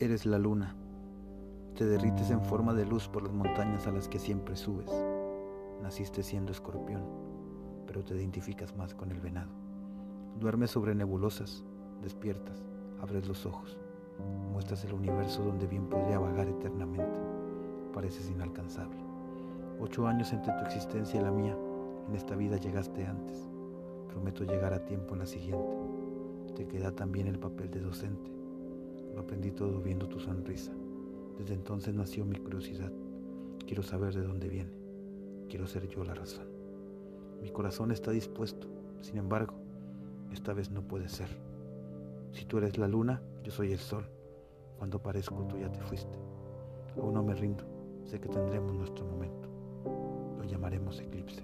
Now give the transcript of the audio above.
Eres la luna. Te derrites en forma de luz por las montañas a las que siempre subes. Naciste siendo escorpión, pero te identificas más con el venado. Duermes sobre nebulosas, despiertas, abres los ojos, muestras el universo donde bien podría vagar eternamente. Pareces inalcanzable. Ocho años entre tu existencia y la mía, en esta vida llegaste antes. Prometo llegar a tiempo en la siguiente. Te queda también el papel de docente lo aprendí todo viendo tu sonrisa. Desde entonces nació mi curiosidad. Quiero saber de dónde viene. Quiero ser yo la razón. Mi corazón está dispuesto. Sin embargo, esta vez no puede ser. Si tú eres la luna, yo soy el sol. Cuando parezco, tú ya te fuiste. Aún no me rindo. Sé que tendremos nuestro momento. Lo llamaremos eclipse.